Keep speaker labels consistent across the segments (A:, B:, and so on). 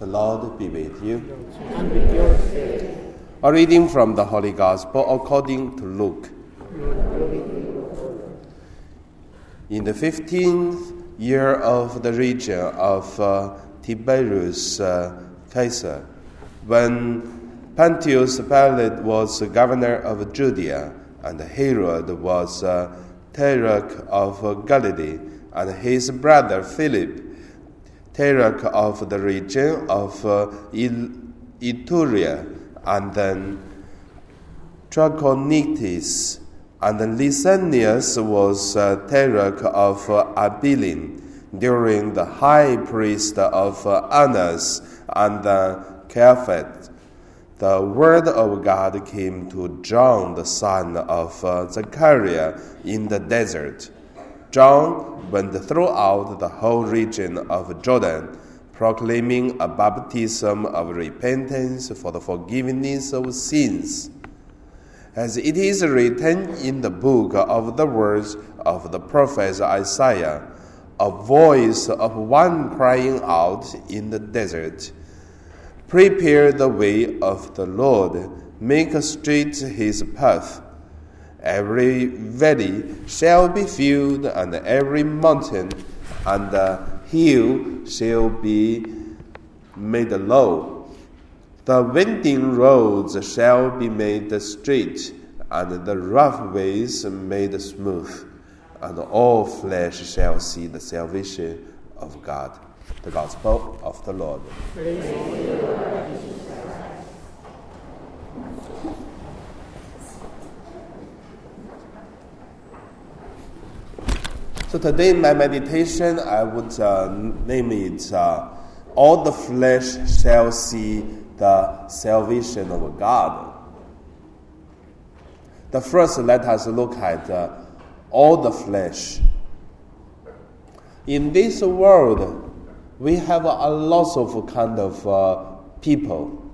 A: The Lord be with you.
B: and with your spirit.
A: A reading from the Holy Gospel according to Luke. In the fifteenth year of the region of uh, Tiberius uh, Caesar, when Pontius Pilate was governor of Judea, and Herod was uh, tetrarch of Galilee, and his brother Philip, tetrarch of the region of uh, and then Trachonitis, and then Lysanias was uh, of uh, Abilene during the high priest of uh, Annas and uh, Caiaphas. The word of God came to John, the son of uh, Zechariah, in the desert. John went throughout the whole region of Jordan, proclaiming a baptism of repentance for the forgiveness of sins. As it is written in the book of the words of the prophet Isaiah, a voice of one crying out in the desert, Prepare the way of the Lord, make straight his path. Every valley shall be filled, and every mountain and hill shall be made low. The winding roads shall be made straight, and the rough ways made smooth, and all flesh shall see the salvation of God. The Gospel of the Lord. So today, my meditation, I would uh, name it uh, All the Flesh Shall See the Salvation of God. The first, let us look at uh, all the flesh. In this world, we have a lot of kind of uh, people.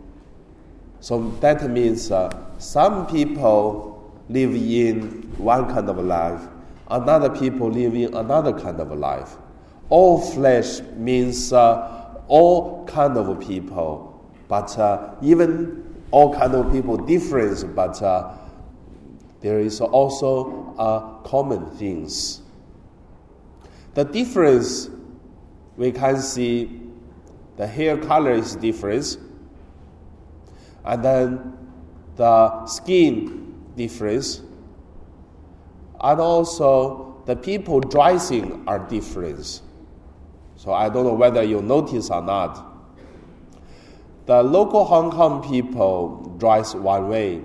A: So that means uh, some people live in one kind of life, another people living another kind of life. All flesh means uh, all kind of people, but uh, even all kind of people different, but uh, there is also uh, common things. The difference we can see the hair color is different, and then the skin difference, and also the people dressing are different. So I don't know whether you notice or not. The local Hong Kong people dress one way.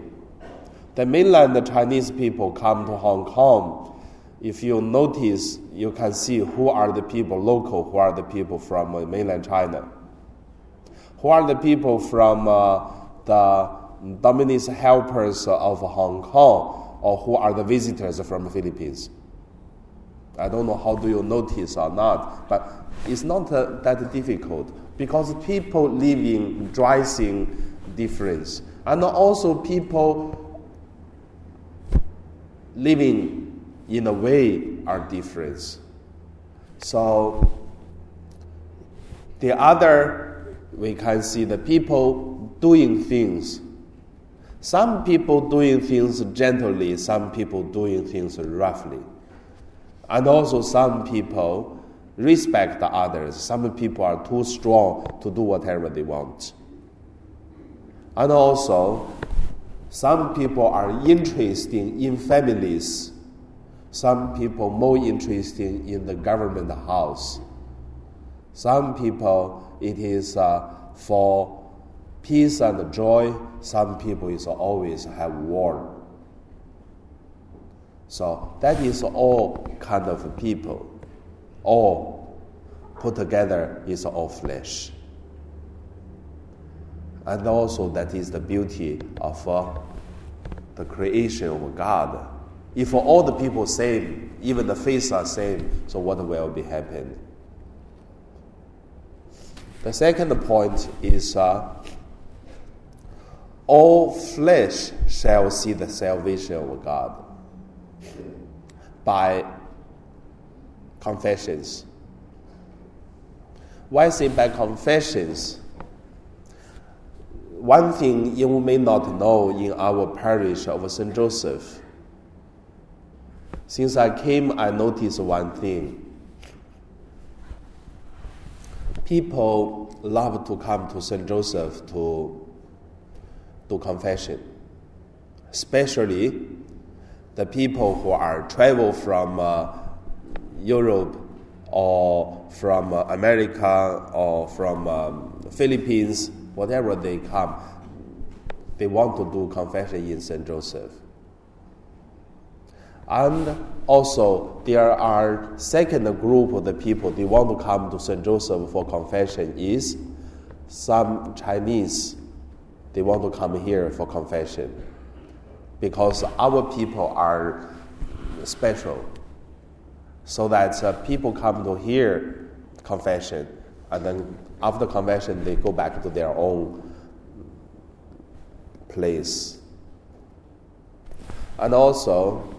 A: The mainland Chinese people come to Hong Kong. If you notice, you can see who are the people local, who are the people from uh, mainland China, who are the people from uh, the Dominic's helpers of Hong Kong, or who are the visitors from the Philippines. I don't know how do you notice or not, but it's not uh, that difficult because people living, dressing difference, and also people living in a way are different. So the other, we can see the people doing things. Some people doing things gently, some people doing things roughly. And also some people respect the others. Some people are too strong to do whatever they want. And also, some people are interested in families. Some people more interested in the government house. Some people it is uh, for peace and joy. Some people is always have war. So that is all kind of people. All put together is all flesh. And also, that is the beauty of uh, the creation of God. If all the people same, even the face are same, so what will be happen? The second point is uh, all flesh shall see the salvation of God by confessions. Why say by confessions? one thing you may not know in our parish of St. Joseph. Since I came, I noticed one thing. People love to come to St. Joseph to do confession, especially the people who are travel from uh, Europe or from uh, America or from um, Philippines, whatever they come, they want to do confession in St. Joseph. And also, there are second group of the people they want to come to St. Joseph for confession is some Chinese. They want to come here for confession because our people are special. So that uh, people come to hear confession, and then after confession, they go back to their own place. And also,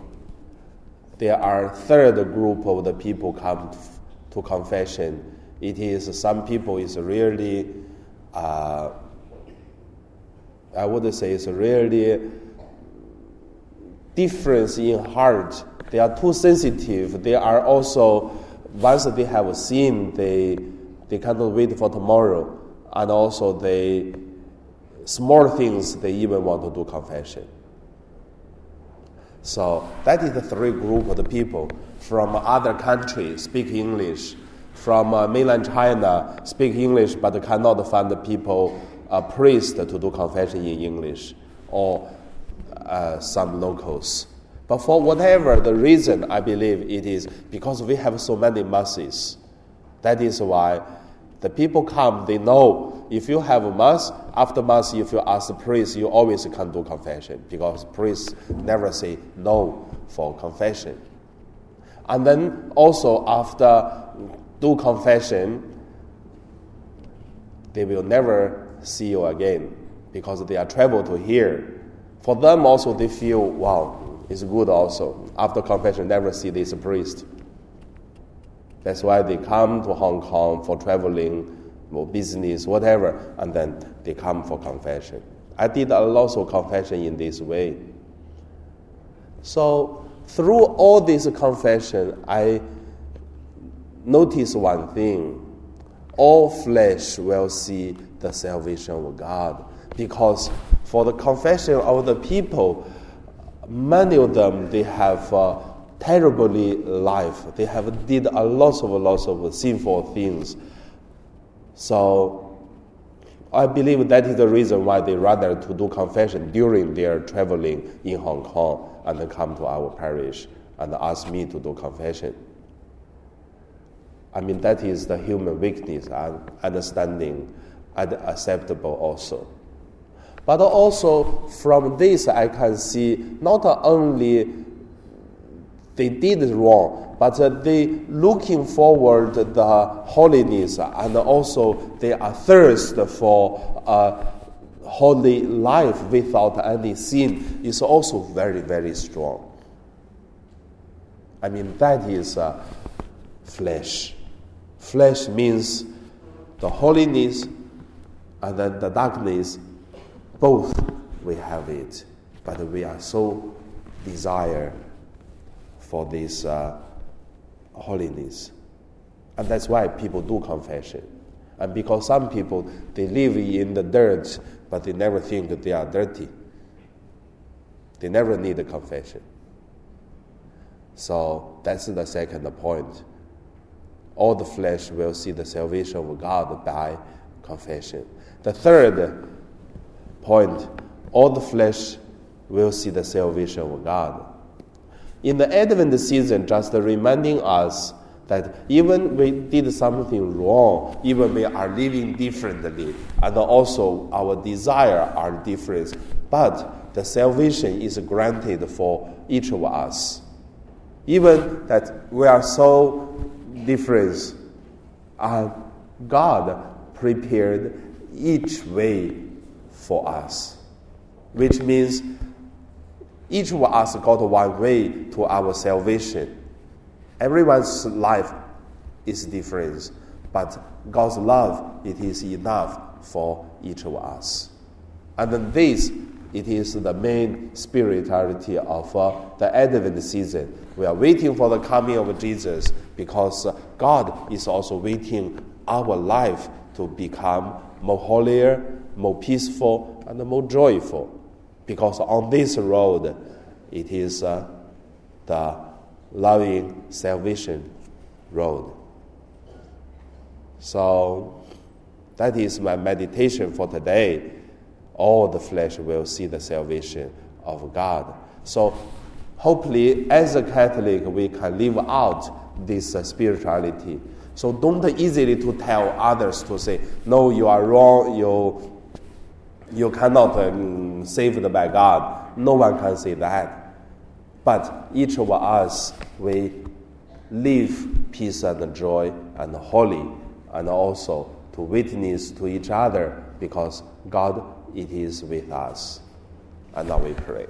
A: there are third group of the people come to confession. It is some people is really, uh, I would say, it's really difference in heart. They are too sensitive. They are also once they have seen, they they cannot wait for tomorrow, and also they small things they even want to do confession. So that is the three group of the people from other countries speak English, from uh, mainland China speak English but cannot find the people uh, priest to do confession in English, or uh, some locals. But for whatever the reason, I believe it is because we have so many masses. That is why the people come, they know if you have a mass, after mass, if you ask the priest, you always can do confession because priests never say no for confession. And then also after do confession, they will never see you again because they are travel to here. For them also, they feel, wow, it's good also. After confession, never see this priest. That's why they come to Hong Kong for traveling, for business, whatever, and then they come for confession. I did a lot of confession in this way. So through all this confession, I notice one thing: all flesh will see the salvation of God, because for the confession of the people, many of them they have. Terribly life. They have did a lot of lots of sinful things. So I believe that is the reason why they rather to do confession during their traveling in Hong Kong and come to our parish and ask me to do confession. I mean that is the human weakness and understanding and acceptable also. But also from this I can see not only they did wrong, but uh, they looking forward the holiness and also they are thirst for a holy life without any sin is also very very strong. I mean that is uh, flesh. Flesh means the holiness and then the darkness. Both we have it, but we are so desire for this uh, holiness. And that's why people do confession. And because some people, they live in the dirt, but they never think that they are dirty. They never need a confession. So that's the second point. All the flesh will see the salvation of God by confession. The third point, all the flesh will see the salvation of God in the Advent season, just reminding us that even we did something wrong, even we are living differently, and also our desire are different, but the salvation is granted for each of us. Even that we are so different, uh, God prepared each way for us, which means each of us got one way to our salvation. Everyone's life is different, but God's love it is enough for each of us. And then this, it is the main spirituality of uh, the Advent season. We are waiting for the coming of Jesus because uh, God is also waiting our life to become more holier, more peaceful, and more joyful. Because on this road, it is uh, the loving salvation road. So that is my meditation for today. All the flesh will see the salvation of God. So hopefully, as a Catholic, we can live out this uh, spirituality. So don't easily to tell others to say, no, you are wrong, you, you cannot um, saved by God. No one can say that. But each of us, we live peace and joy and holy, and also to witness to each other because God it is with us. And now we pray.